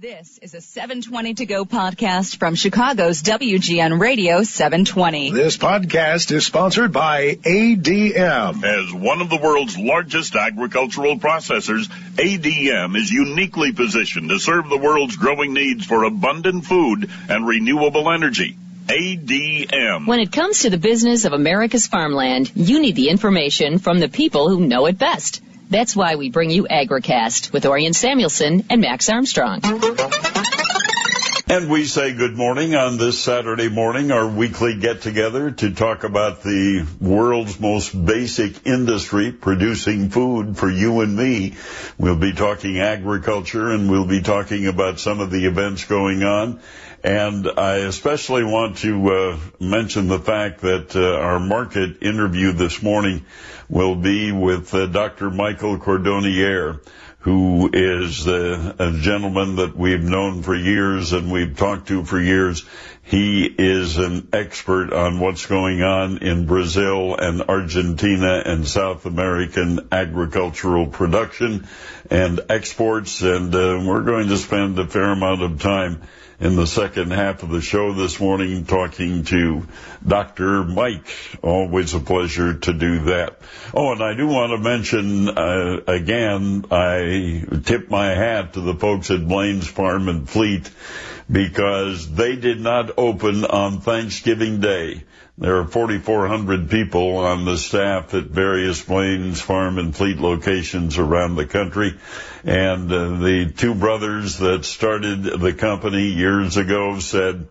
This is a 720 to go podcast from Chicago's WGN Radio 720. This podcast is sponsored by ADM. As one of the world's largest agricultural processors, ADM is uniquely positioned to serve the world's growing needs for abundant food and renewable energy. ADM. When it comes to the business of America's farmland, you need the information from the people who know it best. That's why we bring you AgriCast with Orion Samuelson and Max Armstrong. And we say good morning on this Saturday morning, our weekly get together to talk about the world's most basic industry, producing food for you and me. We'll be talking agriculture and we'll be talking about some of the events going on. And I especially want to uh, mention the fact that uh, our market interview this morning will be with uh, Dr. Michael Cordonnier, who is a gentleman that we've known for years and we've talked to for years. He is an expert on what's going on in Brazil and Argentina and South American agricultural production and exports. And uh, we're going to spend a fair amount of time in the second half of the show this morning talking to Dr. Mike. Always a pleasure to do that. Oh, and I do want to mention uh, again, I tip my hat to the folks at Blain's Farm and Fleet because they did not open on Thanksgiving Day. There are 4,400 people on the staff at various Blain's Farm and Fleet locations around the country. And uh, the two brothers that started the company years ago said,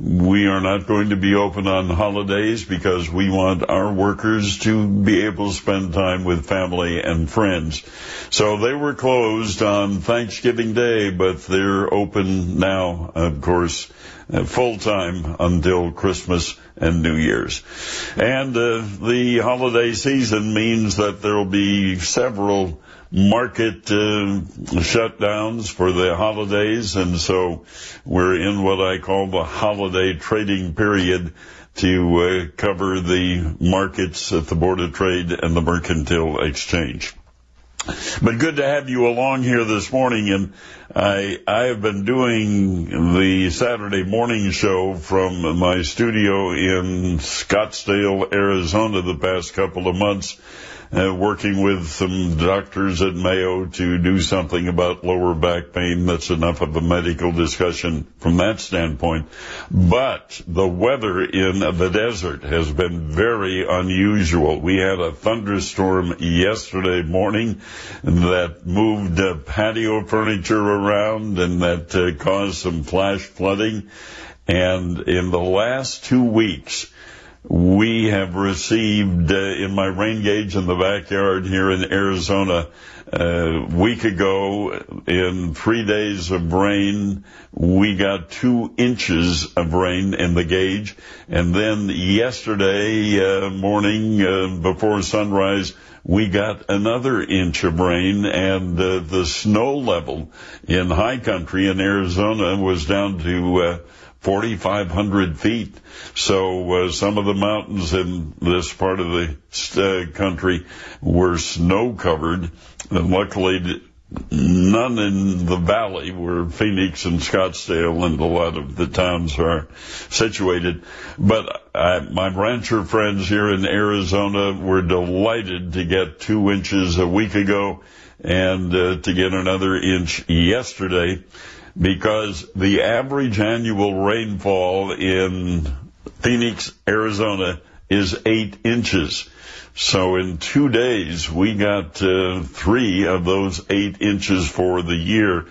we are not going to be open on holidays because we want our workers to be able to spend time with family and friends. So they were closed on Thanksgiving Day, but they're open now, of course, uh, full time until Christmas and New Year's. And uh, the holiday season means that there will be several market uh, shutdowns for the holidays, and so we're in what I call the holiday trading period to uh, cover the markets at the Board of Trade and the Mercantile Exchange. But good to have you along here this morning, and I I have been doing the Saturday morning show from my studio in Scottsdale, Arizona, the past couple of months uh, working with some doctors at Mayo to do something about lower back pain. That's enough of a medical discussion from that standpoint. But the weather in the desert has been very unusual. We had a thunderstorm yesterday morning that moved uh, patio furniture around and that uh, caused some flash flooding. And in the last two weeks, we have received uh, in my rain gauge in the backyard here in Arizona a week ago in three days of rain we got two inches of rain in the gauge. And then yesterday uh, morning uh, before sunrise we got another inch of rain. And uh, the snow level in high country in Arizona was down to uh, 4,500 feet. So uh, some of the mountains in this part of the uh, country were snow covered. And luckily, none in the valley where Phoenix and Scottsdale and a lot of the towns are situated. But I, my rancher friends here in Arizona were delighted to get two inches a week ago and uh, to get another inch yesterday because the average annual rainfall in Phoenix, Arizona is eight inches. So in two days, we got uh, three of those eight inches for the year.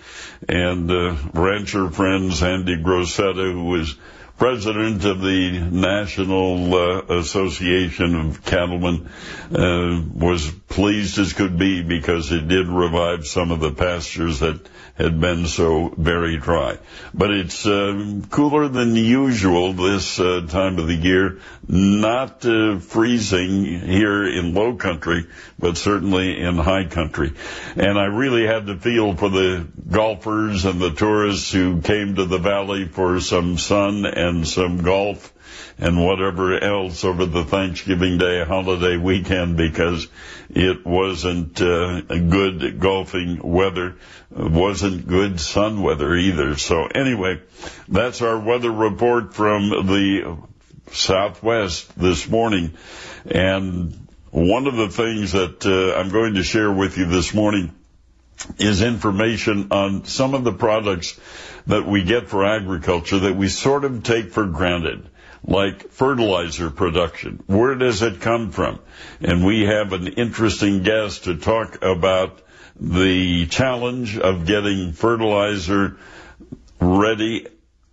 And uh, rancher friends Andy Groseta, who was president of the National uh, Association of Cattlemen, uh, was pleased as could be because it did revive some of the pastures that had been so very dry. But it's uh, cooler than usual this uh, time of the year. Not uh, freezing here in low country, but certainly in high country. And I really had to feel for the golfers and the tourists who came to the valley for some sun and and some golf and whatever else over the Thanksgiving Day holiday weekend because it wasn't uh, good golfing weather. Wasn't good sun weather either. So anyway, that's our weather report from the Southwest this morning. And one of the things that uh, I'm going to share with you this morning is information on some of the products that we get for agriculture that we sort of take for granted, like fertilizer production. Where does it come from? And we have an interesting guest to talk about the challenge of getting fertilizer ready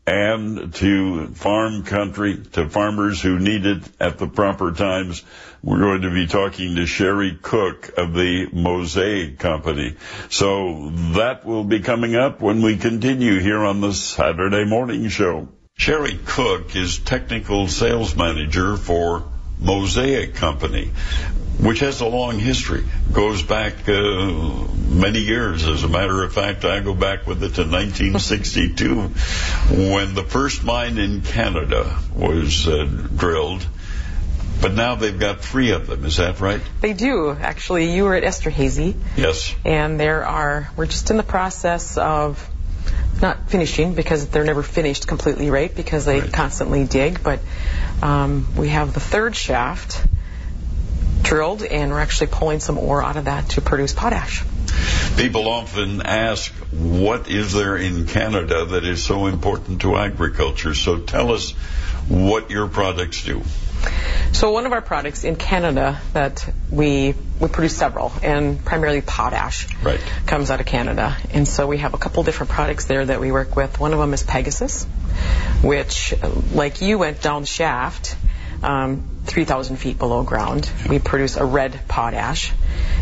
and to farm country, to farmers who need it at the proper times. We're going to be talking to Sherry Cook of the Mosaic Company. So that will be coming up when we continue here on the Saturday morning show. Sherry Cook is technical sales manager for Mosaic Company, which has a long history, goes back uh, many years. As a matter of fact, I go back with it to 1962 when the first mine in Canada was uh, drilled. But now they've got three of them. Is that right? They do. Actually, you were at Esterhazy. Yes. And there are, we're just in the process of not finishing because they're never finished completely right because they Right. constantly dig. But um, we have the third shaft drilled and we're actually pulling some ore out of that to produce potash. People often ask, what is there in Canada that is so important to agriculture? So tell us what your products do. So one of our products in Canada that we we produce several, and primarily potash Right. comes out of Canada. And so we have a couple different products there that we work with. One of them is Pegasus, which, like you went down shaft, um, 3,000 feet below ground. We produce a red potash,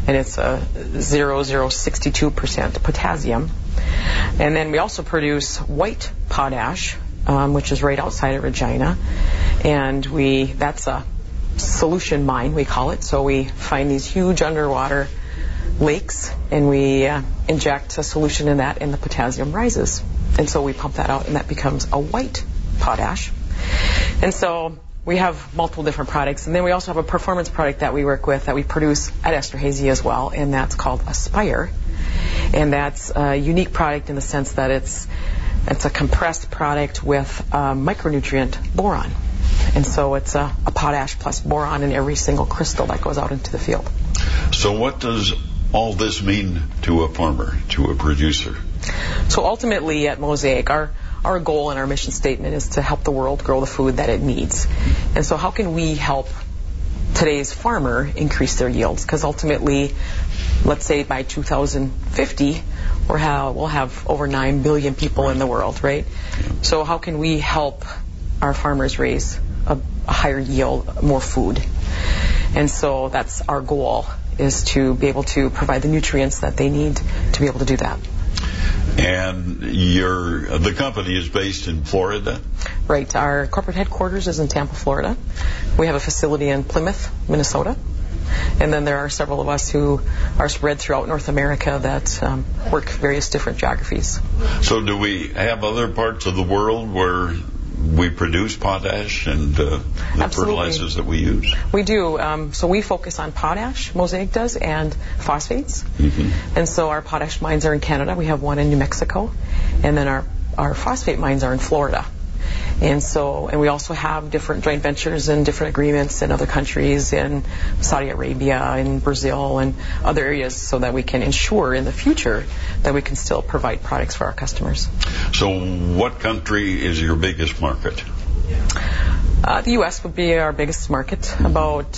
and it's a 0062% potassium. And then we also produce white potash, um, which is right outside of Regina, and we that's a solution mine we call it. So we find these huge underwater lakes, and we uh, inject a solution in that, and the potassium rises, and so we pump that out, and that becomes a white potash. And so we have multiple different products, and then we also have a performance product that we work with that we produce at Esterhazy as well, and that's called Aspire. And that's a unique product in the sense that it's it's a compressed product with a micronutrient boron. And so it's a, a potash plus boron in every single crystal that goes out into the field. So what does all this mean to a farmer, to a producer? So ultimately at Mosaic, our, our goal and our mission statement is to help the world grow the food that it needs. And so how can we help today's farmer increase their yields? Because ultimately, let's say by 2050, we're ha- we'll have over 9 billion people in the world, right? So how can we help our farmers raise a, a higher yield, more food? And so that's our goal is to be able to provide the nutrients that they need to be able to do that. And your the company is based in Florida. Right. Our corporate headquarters is in Tampa, Florida. We have a facility in Plymouth, Minnesota. And then there are several of us who are spread throughout North America that um, work various different geographies. So do we have other parts of the world where we produce potash and uh, the Absolutely. fertilizers that we use? We do. Um, so we focus on potash, Mosaic does, and phosphates. And so our potash mines are in Canada. We have one in New Mexico. And then our, our phosphate mines are in Florida. And so, and we also have different joint ventures and different agreements in other countries, in Saudi Arabia, in Brazil, and other areas, so that we can ensure in the future that we can still provide products for our customers. So what country is your biggest market? Uh, the U.S. would be our biggest market. About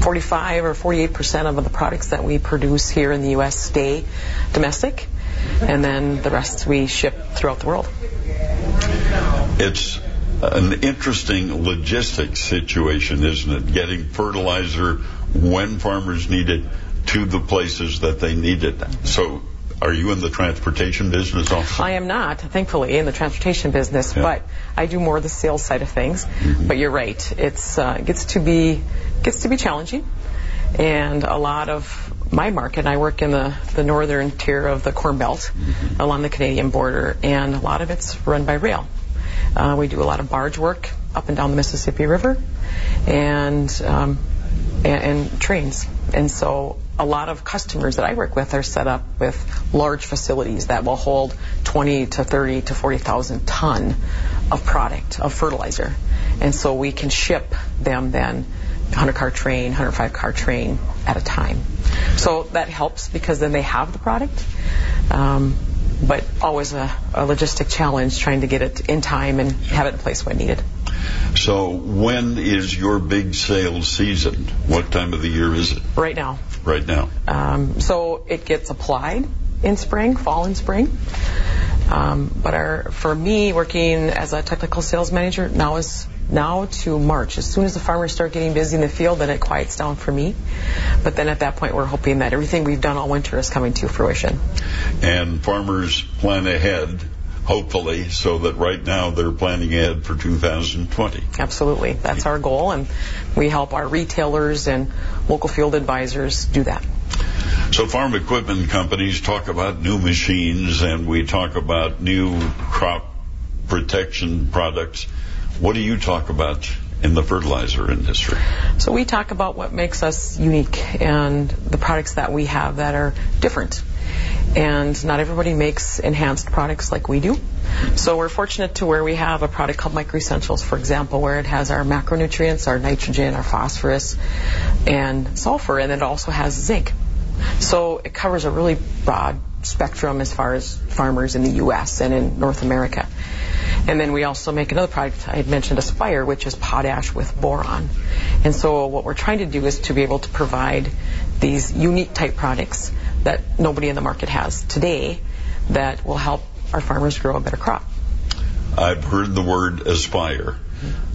45 or 48 percent of the products that we produce here in the U.S. stay domestic, and then the rest we ship throughout the world. It's an interesting logistics situation, isn't it? Getting fertilizer when farmers need it to the places that they need it. So are you in the transportation business also? I am not, thankfully, in the transportation business, Yeah. but I do more of the sales side of things. But you're right; it's uh, gets to be gets to be challenging, and a lot of my market. I work in the the northern tier of the Corn Belt, along the Canadian border, and a lot of it's run by rail. Uh, we do a lot of barge work up and down the Mississippi River, and um, and, and trains. And so a lot of customers that I work with are set up with large facilities that will hold 20 to 30 to 40,000 ton of product of fertilizer. And so we can ship them then 100 car train, 105 car train at a time. So that helps because then they have the product. Um, but always a, a logistic challenge trying to get it in time and have it in place when needed. So when is your big sales season? What time of the year is it? Right now. Right now. Um, so it gets applied in spring, fall and spring. Um, but our, for me, working as a technical sales manager, now is now to March. As soon as the farmers start getting busy in the field, then it quiets down for me. But then at that point, we're hoping that everything we've done all winter is coming to fruition. And farmers plan ahead hopefully, so that right now they're planning ahead for 2020. Absolutely. That's our goal, and we help our retailers and local field advisors do that. So farm equipment companies talk about new machines and we talk about new crop protection products. What do you talk about in the fertilizer industry? So we talk about what makes us unique and the products that we have that are different and not everybody makes enhanced products like we do. So we're fortunate to where we have a product called Micro Essentials, for example, where it has our macronutrients, our nitrogen, our phosphorus, and sulfur, and it also has zinc. So it covers a really broad spectrum as far as farmers in the U.S. and in North America. And then we also make another product I had mentioned, Aspire, which is potash with boron. And so what we're trying to do is to be able to provide these unique type products that nobody in the market has today that will help our farmers grow a better crop. I've heard the word aspire.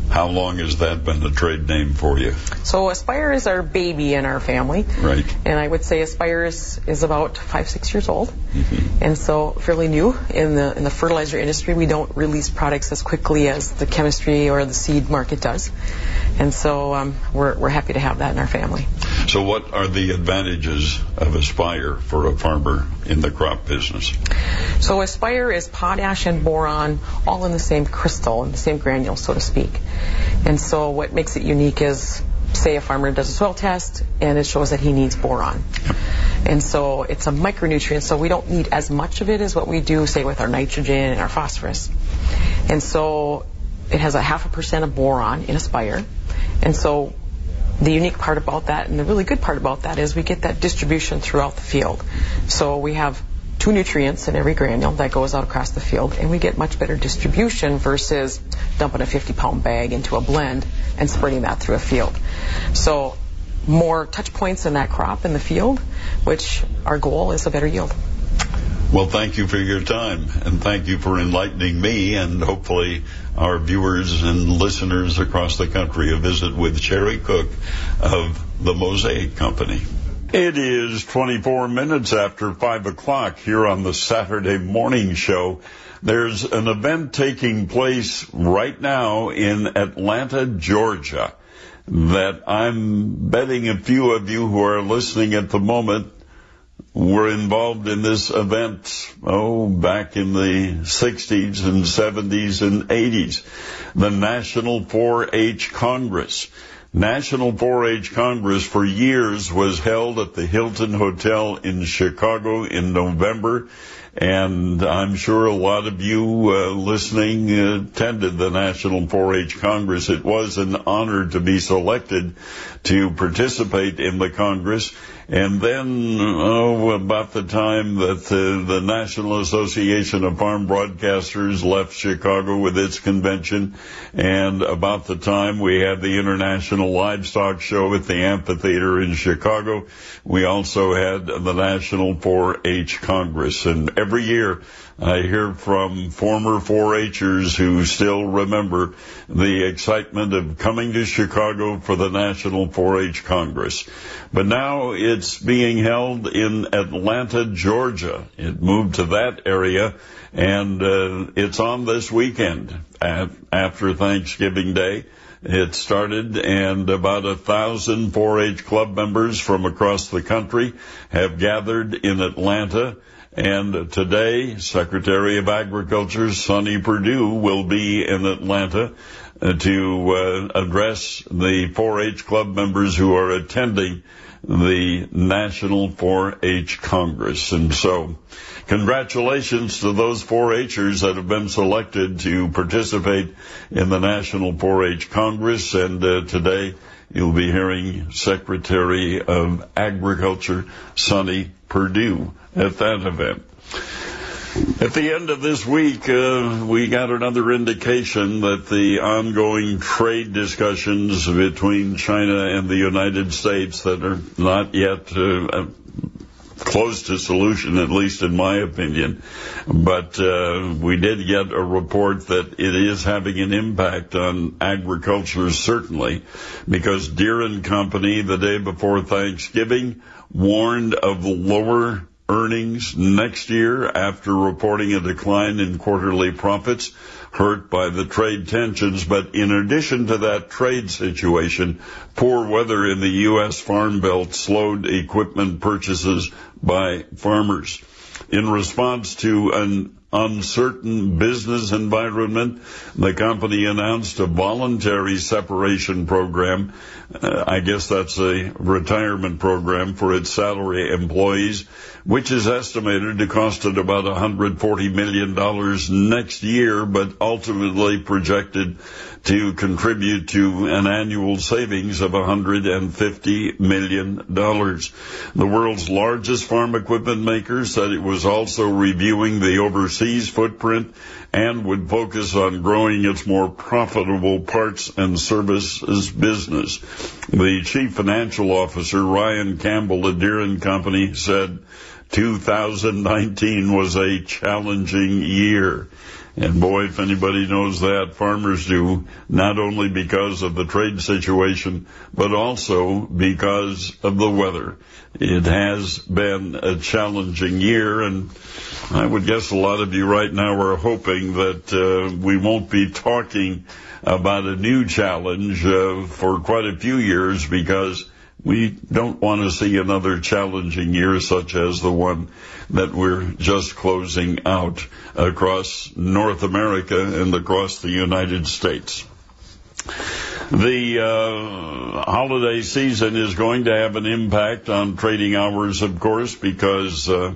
How long has that been the trade name for you? So Aspire is our baby in our family. Right. And I would say Aspire is, is about five, six years old. Mm-hmm. And so fairly new in the in the fertilizer industry. We don't release products as quickly as the chemistry or the seed market does. And so um, we're, we're happy to have that in our family. So what are the advantages of Aspire for a farmer in the crop business? So Aspire is potash and boron all in the same crystal, in the same granule, so to speak. And so what makes it unique is, say a farmer does a soil test and it shows that he needs boron. And so it's a micronutrient, so we don't need as much of it as what we do, say, with our nitrogen and our phosphorus. And so it has a half a percent of boron in Aspire. And so the unique part about that and the really good part about that is we get that distribution throughout the field. So we have two nutrients in every granule that goes out across the field, and we get much better distribution versus dumping a 50 pound bag into a blend and spreading that through a field. So more touch points in that crop in the field, which our goal is a better yield. Well, thank you for your time, and thank you for enlightening me and hopefully our viewers and listeners across the country a visit with Sherry Cook of the Mosaic Company. It is 24 minutes after 5 o'clock here on the Saturday morning show. There's an event taking place right now in Atlanta, Georgia that I'm betting a few of you who are listening at the moment were involved in this event, oh, back in the 60s and 70s and 80s. The National 4-H Congress. National 4-H Congress for years was held at the Hilton Hotel in Chicago in November, and I'm sure a lot of you uh, listening attended the National 4-H Congress. It was an honor to be selected to participate in the Congress. And then, oh, about the time that the, the National Association of Farm Broadcasters left Chicago with its convention, and about the time we had the International Livestock Show at the amphitheater in Chicago, we also had the National 4-H Congress. And every year, I hear from former 4-Hers who still remember the excitement of coming to Chicago for the National 4-H Congress. But now it's being held in Atlanta, Georgia. It moved to that area and uh, it's on this weekend after Thanksgiving Day. It started and about a thousand 4-H club members from across the country have gathered in Atlanta And today, Secretary of Agriculture Sonny Perdue will be in Atlanta uh, to uh, address the 4-H club members who are attending the National 4-H Congress. And so, congratulations to those 4-Hers that have been selected to participate in the National 4-H Congress. And uh, today, you'll be hearing Secretary of Agriculture Sonny Perdue at that event. At the end of this week, uh, we got another indication that the ongoing trade discussions between China and the United States that are not yet uh, close to solution, at least in my opinion. But uh, we did get a report that it is having an impact on agriculture, certainly, because Deere and Company, the day before Thanksgiving, warned of lower earnings next year after reporting a decline in quarterly profits hurt by the trade tensions. But in addition to that trade situation, poor weather in the U.S. Farm Belt slowed equipment purchases by farmers. In response to an uncertain business environment, the company announced a voluntary separation program. Uh, I guess that's a retirement program for its salary employees, which is estimated to cost it about $140 million next year, but ultimately projected to contribute to an annual savings of $150 million. The world's largest farm equipment maker said it was also reviewing the overseas footprint and would focus on growing its more profitable parts and services business. The chief financial officer, Ryan Campbell at Deere & Company, said 2019 was a challenging year. And boy, if anybody knows that, farmers do, not only because of the trade situation, but also because of the weather. It has been a challenging year, and I would guess a lot of you right now are hoping that uh, we won't be talking about a new challenge uh, for quite a few years because we don't want to see another challenging year such as the one that we're just closing out across North America and across the United States. The uh, holiday season is going to have an impact on trading hours, of course, because uh,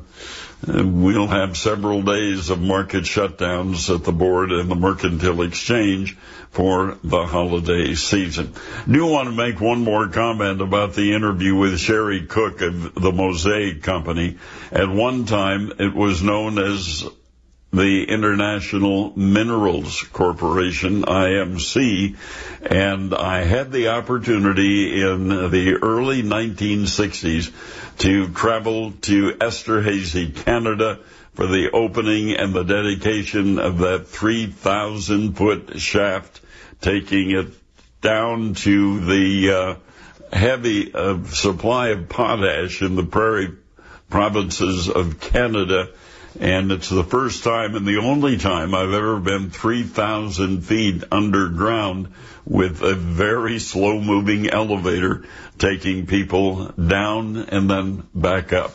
we'll have several days of market shutdowns at the board and the mercantile exchange for the holiday season. Do want to make one more comment about the interview with Sherry Cook of the Mosaic Company. At one time, it was known as the International Minerals Corporation, IMC, and I had the opportunity in the early 1960s to travel to Esterhazy, Canada, for the opening and the dedication of that 3,000 foot shaft, taking it down to the uh, heavy uh, supply of potash in the prairie provinces of Canada. And it's the first time and the only time I've ever been 3,000 feet underground with a very slow moving elevator taking people down and then back up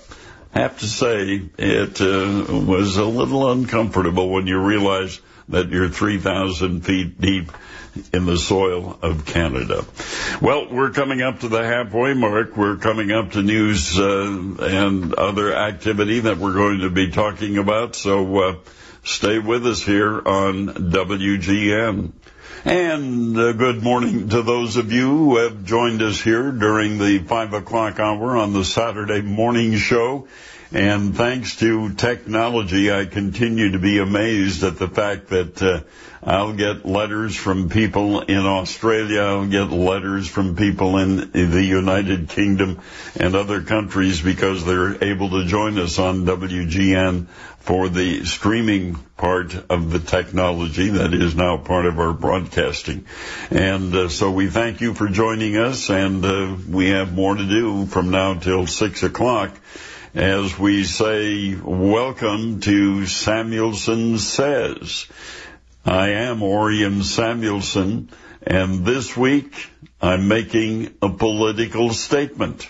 have to say it uh, was a little uncomfortable when you realize that you're 3,000 feet deep in the soil of Canada. Well, we're coming up to the halfway mark. We're coming up to news uh, and other activity that we're going to be talking about. So uh, stay with us here on WGN. And uh, good morning to those of you who have joined us here during the five o'clock hour on the Saturday morning show. And thanks to technology, I continue to be amazed at the fact that uh, I'll get letters from people in Australia, I'll get letters from people in the United Kingdom and other countries because they're able to join us on WGN for the streaming part of the technology that is now part of our broadcasting. And uh, so we thank you for joining us, and uh, we have more to do from now till six o'clock as we say, welcome to Samuelson Says. I am Orion Samuelson, and this week I'm making a political statement.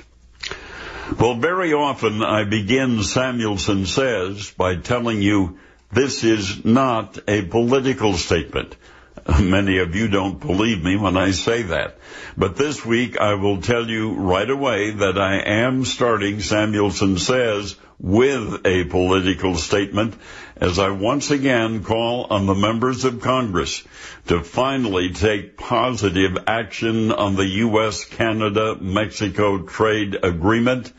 Well, very often I begin Samuelson Says by telling you this is not a political statement. Many of you don't believe me when I say that. But this week I will tell you right away that I am starting Samuelson Says with a political statement as I once again call on the members of Congress to finally take positive action on the U.S.-Canada-Mexico trade agreement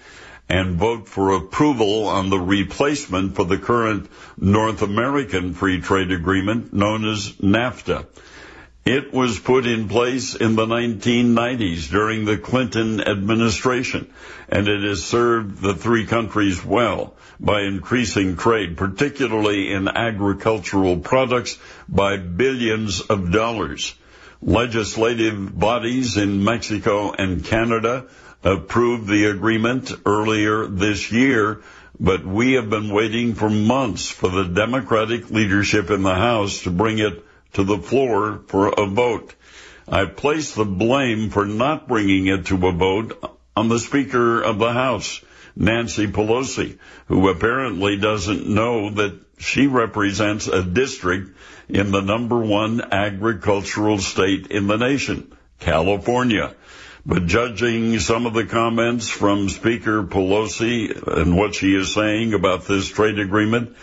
and vote for approval on the replacement for the current North American Free Trade Agreement known as NAFTA. It was put in place in the 1990s during the Clinton administration, and it has served the three countries well by increasing trade, particularly in agricultural products, by billions of dollars. Legislative bodies in Mexico and Canada approved the agreement earlier this year, but we have been waiting for months for the Democratic leadership in the House to bring it to the floor for a vote. I place the blame for not bringing it to a vote on the Speaker of the House, Nancy Pelosi, who apparently doesn't know that she represents a district in the number one agricultural state in the nation, California. But judging some of the comments from Speaker Pelosi and what she is saying about this trade agreement,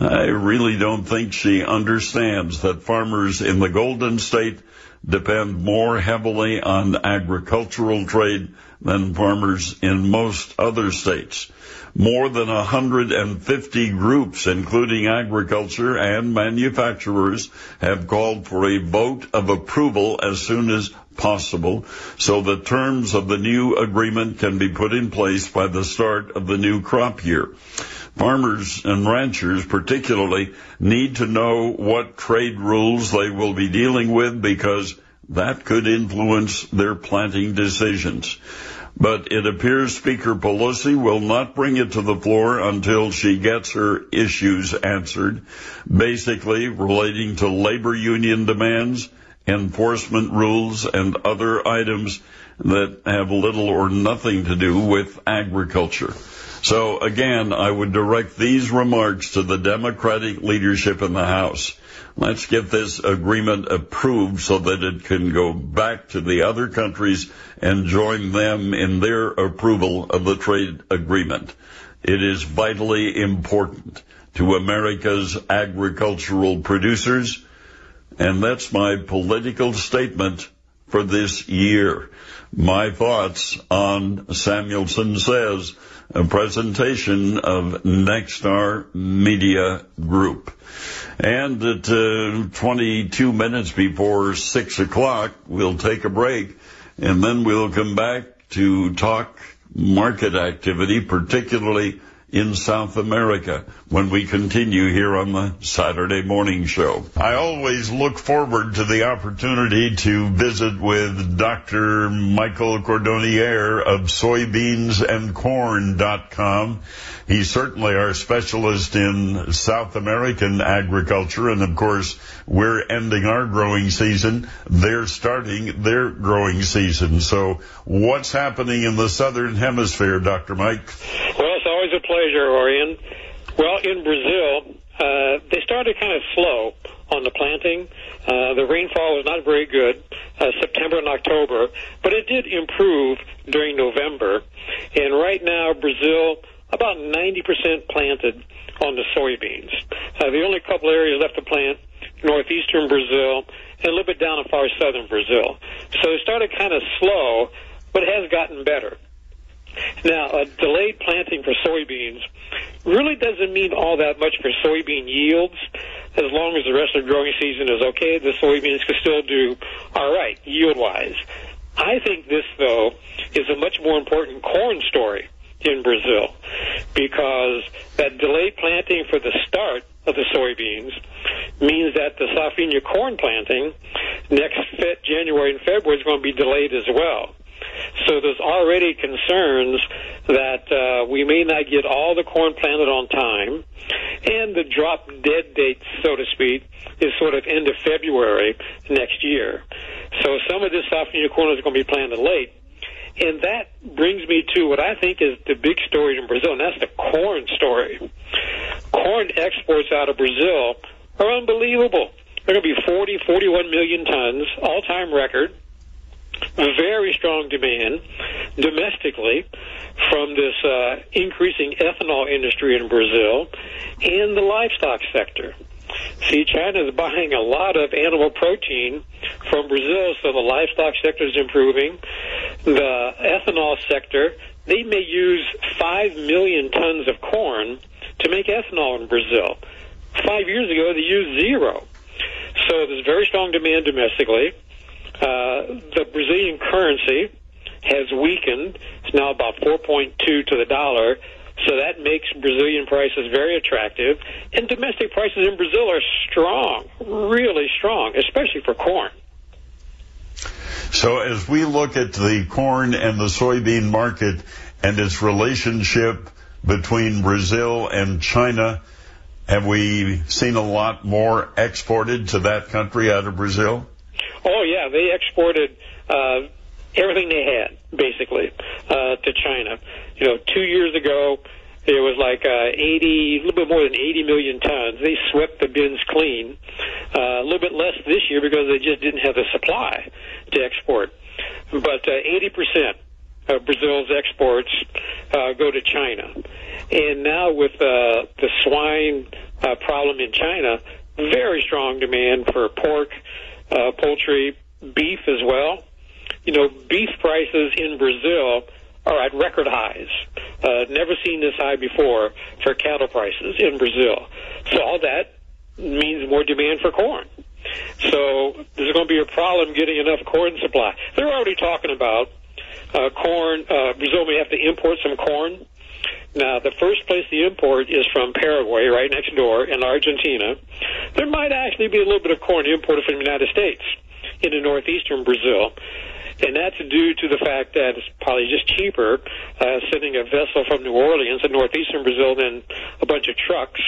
I really don't think she understands that farmers in the Golden State depend more heavily on agricultural trade than farmers in most other states. More than 150 groups, including agriculture and manufacturers, have called for a vote of approval as soon as possible so the terms of the new agreement can be put in place by the start of the new crop year. Farmers and ranchers particularly need to know what trade rules they will be dealing with because that could influence their planting decisions. But it appears Speaker Pelosi will not bring it to the floor until she gets her issues answered, basically relating to labor union demands, enforcement rules, and other items that have little or nothing to do with agriculture. So again, I would direct these remarks to the Democratic leadership in the House. Let's get this agreement approved so that it can go back to the other countries and join them in their approval of the trade agreement. It is vitally important to America's agricultural producers, and that's my political statement for this year. My thoughts on Samuelson Says a presentation of Nexstar Media Group. And at uh, 22 minutes before 6 o'clock, we'll take a break, and then we'll come back to talk market activity, particularly in South America when we continue here on the Saturday morning show. I always look forward to the opportunity to visit with Dr. Michael Cordonnier of soybeansandcorn.com. He's certainly our specialist in South American agriculture. And of course, we're ending our growing season. They're starting their growing season. So what's happening in the Southern Hemisphere, Dr. Mike? Well, pleasure, Orion. Well, in Brazil, uh, they started kind of slow on the planting. Uh, the rainfall was not very good, uh, September and October, but it did improve during November. And right now, Brazil, about 90% planted on the soybeans. Uh, the only couple areas left to plant, northeastern Brazil and a little bit down in far southern Brazil. So it started kind of slow, but it has gotten better. Now, a delayed planting for soybeans really doesn't mean all that much for soybean yields. As long as the rest of the growing season is okay, the soybeans can still do all right yield-wise. I think this, though, is a much more important corn story in Brazil because that delayed planting for the start of the soybeans means that the safrinha corn planting next January and February is going to be delayed as well. So there's already concerns that uh, we may not get all the corn planted on time, and the drop dead date, so to speak, is sort of end of February next year. So some of this safrinha corn is going to be planted late. And that brings me to what I think is the big story in Brazil, and that's the corn story. Corn exports out of Brazil are unbelievable. They're going to be 40, 41 million tons, all-time record. Very strong demand domestically from this uh, increasing ethanol industry in Brazil and the livestock sector. See, China is buying a lot of animal protein from Brazil, so the livestock sector is improving. The ethanol sector, they may use 5 million tons of corn to make ethanol in Brazil. Five years ago, they used zero. So there's very strong demand domestically. Uh, the Brazilian currency has weakened. It's now about 4.2 to the dollar. So that makes Brazilian prices very attractive. And domestic prices in Brazil are strong, really strong, especially for corn. So as we look at the corn and the soybean market and its relationship between Brazil and China, have we seen a lot more exported to that country out of Brazil? Oh, yeah. They exported uh, everything they had, basically, uh, to China. You know, two years ago, it was like uh, 80, a little bit more than 80 million tons. They swept the bins clean. Uh, a little bit less this year because they just didn't have the supply to export. But uh, 80% of Brazil's exports uh, go to China. And now with uh, the swine uh, problem in China, very strong demand for pork, poultry, beef as well. You know, beef prices in Brazil are at record highs. Uh, never seen this high before for cattle prices in Brazil. So all that means more demand for corn. So there's going to be a problem getting enough corn supply. They're already talking about uh, corn. Uh, Brazil may have to import some corn. Now, the first place the import is from Paraguay, right next door, in Argentina. There might actually be a little bit of corn imported from the United States into northeastern Brazil. And that's due to the fact that it's probably just cheaper uh, sending a vessel from New Orleans in northeastern Brazil than a bunch of trucks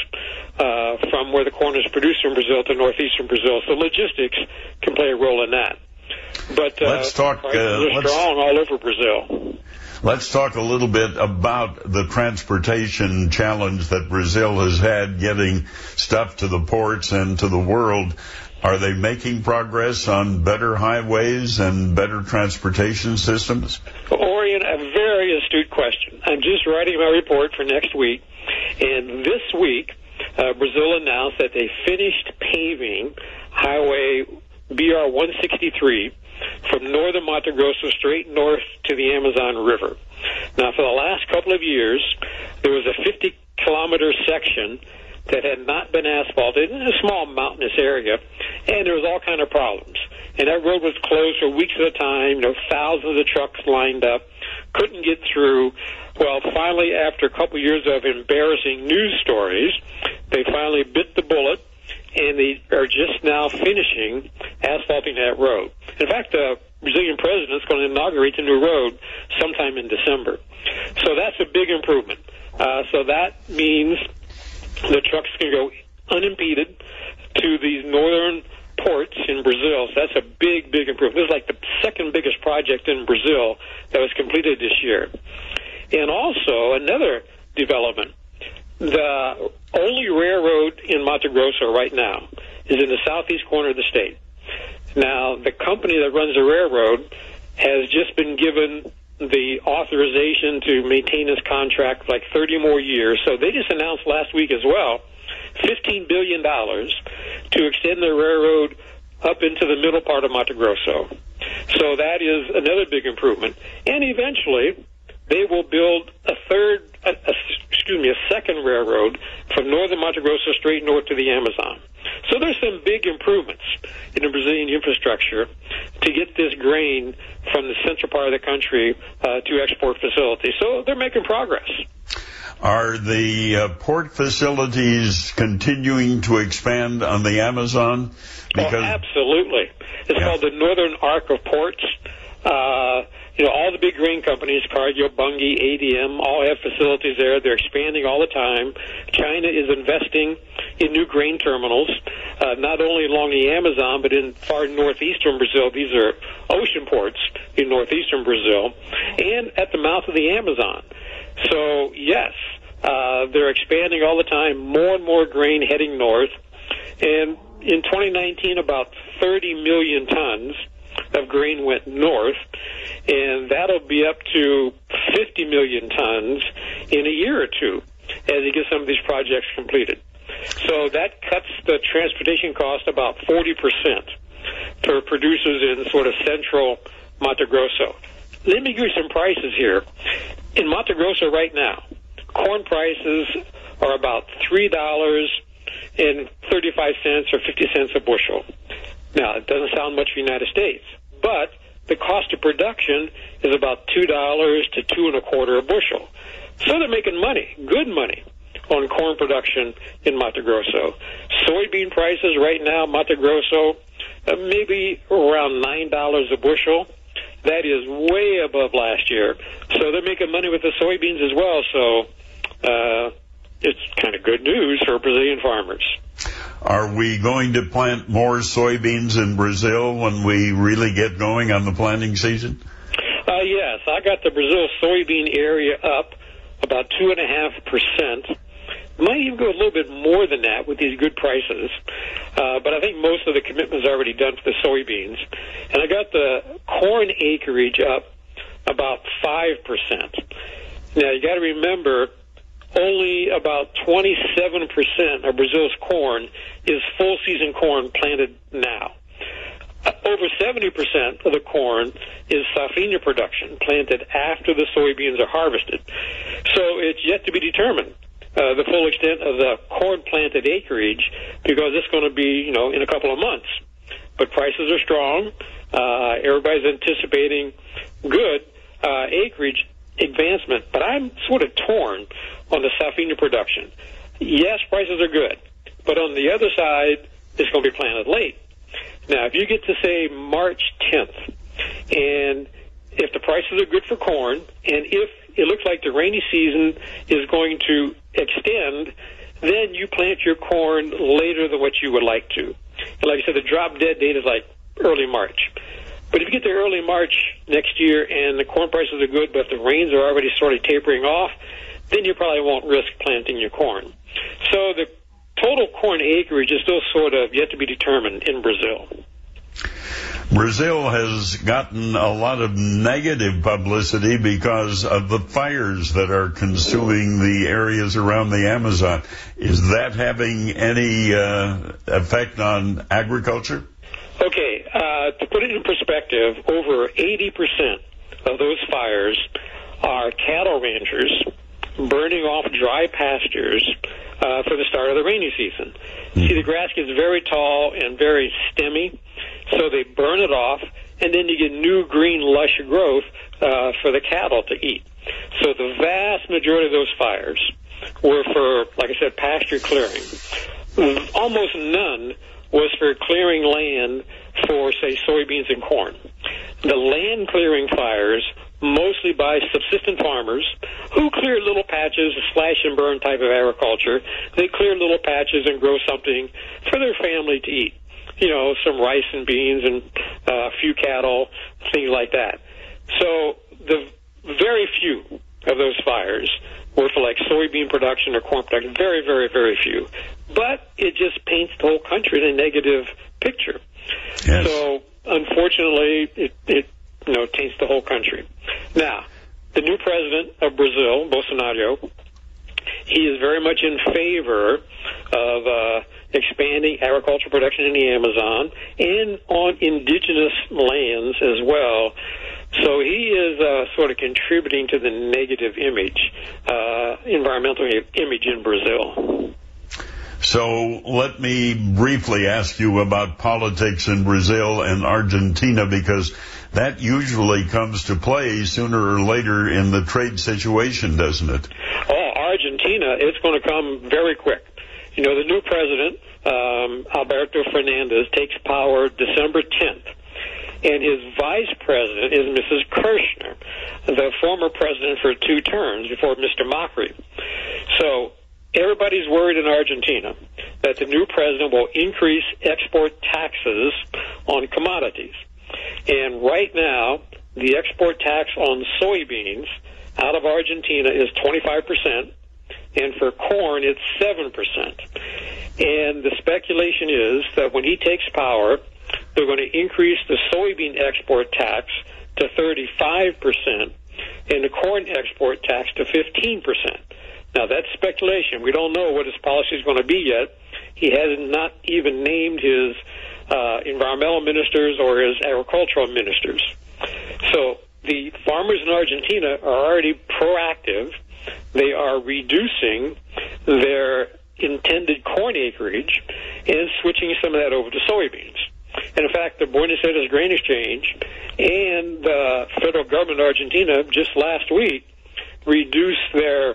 uh, from where the corn is produced in Brazil to northeastern Brazil. So logistics can play a role in that. But uh, let's talk. Uh, let's, strong all over Brazil. Let's talk a little bit about the transportation challenge that Brazil has had getting stuff to the ports and to the world. Are they making progress on better highways and better transportation systems? Orion, a very astute question. I'm just writing my report for next week, and this week, uh, Brazil announced that they finished paving Highway BR 163 from northern Mato Grosso straight north to the Amazon River. Now, for the last couple of years, there was a 50 kilometer section that had not been asphalted in a small mountainous area, and there was all kind of problems. And that road was closed for weeks at a time. You know, thousands of trucks lined up, couldn't get through. Well, finally, after a couple years of embarrassing news stories, they finally bit the bullet and they are just now finishing asphalting that road. In fact, the Brazilian president is going to inaugurate the new road sometime in December. So that's a big improvement. Uh, so that means the trucks can go unimpeded to these northern ports in Brazil. So that's a big, big improvement. This is like the second biggest project in Brazil that was completed this year. And also another development the only railroad in Mato Grosso right now is in the southeast corner of the state. Now, the company that runs the railroad has just been given the authorization to maintain this contract like 30 more years. So they just announced last week as well $15 billion to extend the railroad up into the middle part of Mato Grosso. So that is another big improvement. And eventually, they will build a third, a, a, excuse me, a second railroad from northern Mato Grosso straight north to the Amazon. So there's some big improvements in the Brazilian infrastructure to get this grain from the central part of the country uh, to export facilities. So they're making progress. Are the uh, port facilities continuing to expand on the Amazon? Oh, because oh, absolutely. It's yeah. called the Northern Arc of Ports. Uh, you know, all the big grain companies, Cargill, Bunge, ADM, all have facilities there. They're expanding all the time. China is investing in new grain terminals, uh, not only along the Amazon, but in far northeastern Brazil. These are ocean ports in northeastern Brazil, and at the mouth of the Amazon. So, yes, uh, they're expanding all the time, more and more grain heading north. And in 2019, about 30 million tons of grain went north, and that'll be up to 50 million tons in a year or two as you get some of these projects completed. So that cuts the transportation cost about 40% for producers in sort of central Mato Grosso. Let me give you some prices here. In Mato Grosso right now, corn prices are about $3 and 35 cents or 50 cents a bushel. Now, it doesn't sound much for the United States, but the cost of production is about $2 to two and a quarter a bushel. So they're making money, good money, on corn production in Mato Grosso. Soybean prices right now, Mato Grosso, uh, maybe around $9 a bushel. That is way above last year. So they're making money with the soybeans as well. So uh, it's kind of good news for Brazilian farmers. Are we going to plant more soybeans in Brazil when we really get going on the planting season? Uh, yes, I got the Brazil soybean area up about two and a half percent. Might even go a little bit more than that with these good prices, uh, but I think most of the commitments are already done for the soybeans. And I got the corn acreage up about five percent. Now you got to remember only about 27% of Brazil's corn is full season corn planted now. Over 70% of the corn is safrinha production, planted after the soybeans are harvested. So it's yet to be determined. Uh, the full extent of the corn planted acreage because it's going to be, you know, in a couple of months. But prices are strong. Uh, everybody's anticipating good uh, acreage advancement, but I'm sort of torn on the safrinha production. Yes, prices are good, but on the other side, it's going to be planted late. Now, if you get to say March 10th, and if the prices are good for corn, and if it looks like the rainy season is going to extend, then you plant your corn later than what you would like to. And like I said, the drop dead date is like early March. But if you get there early March next year and the corn prices are good, but the rains are already sort of tapering off, then you probably won't risk planting your corn. So the total corn acreage is still sort of yet to be determined in Brazil. Brazil has gotten a lot of negative publicity because of the fires that are consuming the areas around the Amazon. Is that having any uh, effect on agriculture? Okay, uh, to put it in perspective, over 80% of those fires are cattle ranchers burning off dry pastures uh, for the start of the rainy season. Mm. See, the grass gets very tall and very stemmy, so they burn it off, and then you get new green, lush growth uh, for the cattle to eat. So the vast majority of those fires were for, like I said, pasture clearing. Almost none was for clearing land for, say, soybeans and corn. The land clearing fires mostly by subsistent farmers who clear little patches, a slash and burn type of agriculture. They clear little patches and grow something for their family to eat. You know, some rice and beans and uh, a few cattle, things like that. So the very few of those fires were for like soybean production or corn production. Very, very, very few. But it just paints the whole country in a negative picture. Yes. So unfortunately, it, it you know, taints the whole country. Now, the new president of Brazil, Bolsonaro, he is very much in favor of uh, expanding agricultural production in the Amazon and on indigenous lands as well. So he is uh, sort of contributing to the negative image, uh, environmental image in Brazil. So let me briefly ask you about politics in Brazil and Argentina because that usually comes to play sooner or later in the trade situation, doesn't it? Oh, Argentina, it's going to come very quick. You know, the new president, um, Alberto Fernandez, takes power December 10th. And his vice president is Mrs. Kirchner, the former president for two terms before Mr. Macri. So everybody's worried in Argentina that the new president will increase export taxes on commodities. And right now, the export tax on soybeans out of Argentina is 25%, and for corn, it's 7%. And the speculation is that when he takes power, they're going to increase the soybean export tax to 35% and the corn export tax to 15%. Now, that's speculation. We don't know what his policy is going to be yet. He has not even named his uh, environmental ministers or his agricultural ministers. So the farmers in Argentina are already proactive. They are reducing their intended corn acreage and switching some of that over to soybeans. And in fact, the Buenos Aires Grain Exchange and the federal government of Argentina just last week reduced their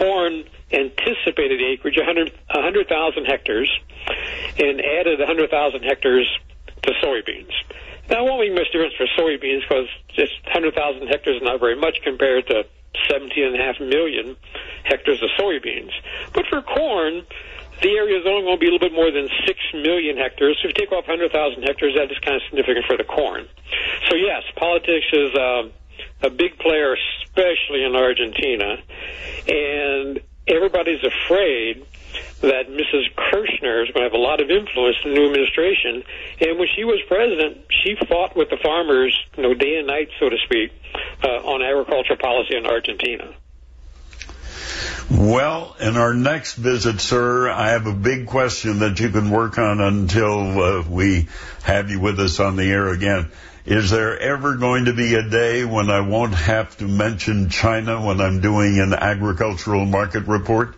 corn anticipated acreage 100,000 100, hectares and added 100,000 hectares to soybeans. Now, it won't make much difference for soybeans because just 100,000 hectares is not very much compared to 17.5 million hectares of soybeans. But for corn, the area is only going to be a little bit more than 6 million hectares. So if you take off 100,000 hectares, that is kind of significant for the corn. So, yes, politics is uh, a big player, especially in Argentina. And everybody's afraid that Mrs. Kirchner is going to have a lot of influence in the new administration. And when she was president, she fought with the farmers, you know, day and night, so to speak, uh, on agricultural policy in Argentina. Well, in our next visit, sir, I have a big question that you can work on until uh, we have you with us on the air again. Is there ever going to be a day when I won't have to mention China when I'm doing an agricultural market report?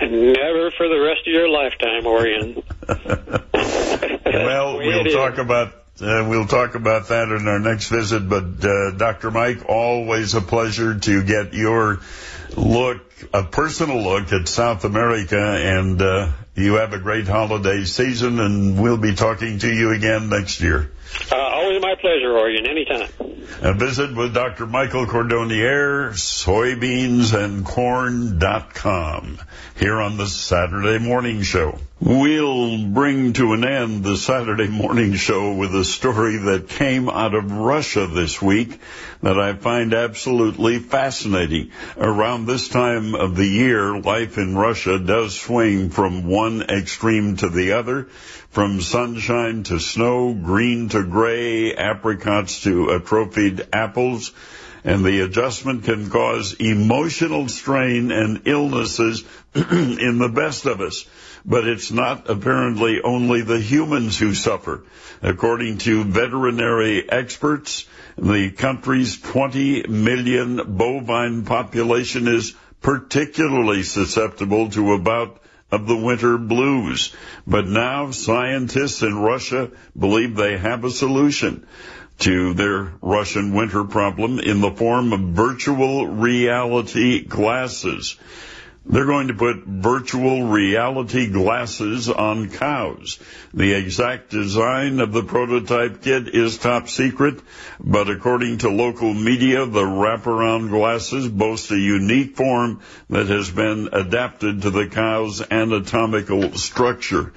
Never for the rest of your lifetime, Orion. well, we'll talk about uh, we'll talk about that in our next visit. But uh, Dr. Mike, always a pleasure to get your look, a personal look at South America, and uh, you have a great holiday season, and we'll be talking to you again next year. Always my pleasure, Orion. Anytime. A visit with Dr. Michael Cordonnier, soybeansandcorn.com, here on the Saturday Morning Show. We'll bring to an end the Saturday Morning Show with a story that came out of Russia this week that I find absolutely fascinating. Around this time of the year, life in Russia does swing from one extreme to the other from sunshine to snow, green to gray, apricots to atrophied apples, and the adjustment can cause emotional strain and illnesses in the best of us. But it's not apparently only the humans who suffer. According to veterinary experts, the country's 20 million bovine population is particularly susceptible to about of the winter blues. But now scientists in Russia believe they have a solution to their Russian winter problem in the form of virtual reality glasses. They're going to put virtual reality glasses on cows. The exact design of the prototype kit is top secret, but according to local media, the wraparound glasses boast a unique form that has been adapted to the cow's anatomical structure.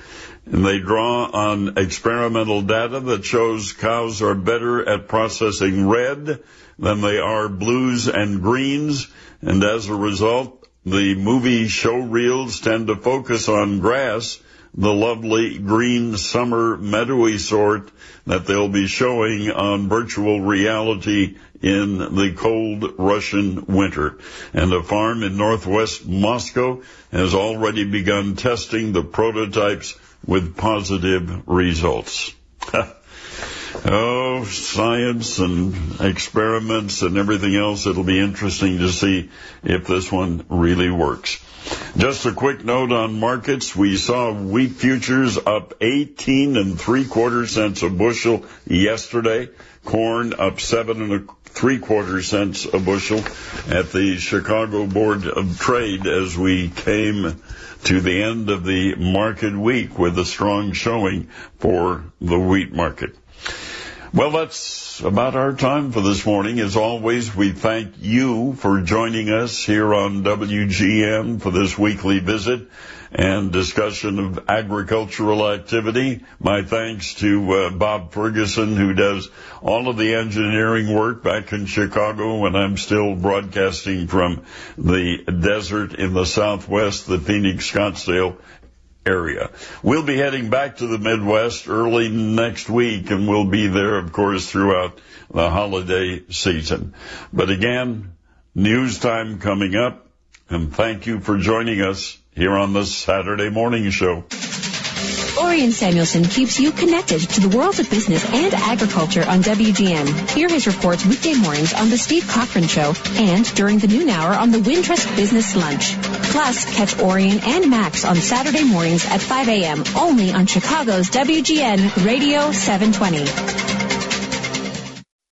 And they draw on experimental data that shows cows are better at processing red than they are blues and greens, and as a result, the movie show reels tend to focus on grass, the lovely green summer meadowy sort that they'll be showing on virtual reality in the cold Russian winter. And a farm in northwest Moscow has already begun testing the prototypes with positive results. Oh, science and experiments and everything else. It'll be interesting to see if this one really works. Just a quick note on markets. We saw wheat futures up 18 and three quarter cents a bushel yesterday. Corn up seven and a three quarter cents a bushel at the Chicago Board of Trade as we came to the end of the market week with a strong showing for the wheat market. Well, that's about our time for this morning. As always, we thank you for joining us here on WGN for this weekly visit. and discussion of agricultural activity. My thanks to uh, Bob Ferguson, who does all of the engineering work back in Chicago when I'm still broadcasting from the desert in the southwest, the Phoenix Scottsdale area. We'll be heading back to the Midwest early next week, and we'll be there, of course, throughout the holiday season. But again, news time coming up, and thank you for joining us here on the Saturday Morning Show. Orion Samuelson keeps you connected to the world of business and agriculture on WGN. Hear his reports weekday mornings on The Steve Cochran Show and during the noon hour on the Wintrust Business Lunch. Plus, catch Orion and Max on Saturday mornings at 5 a.m. only on Chicago's WGN Radio 720.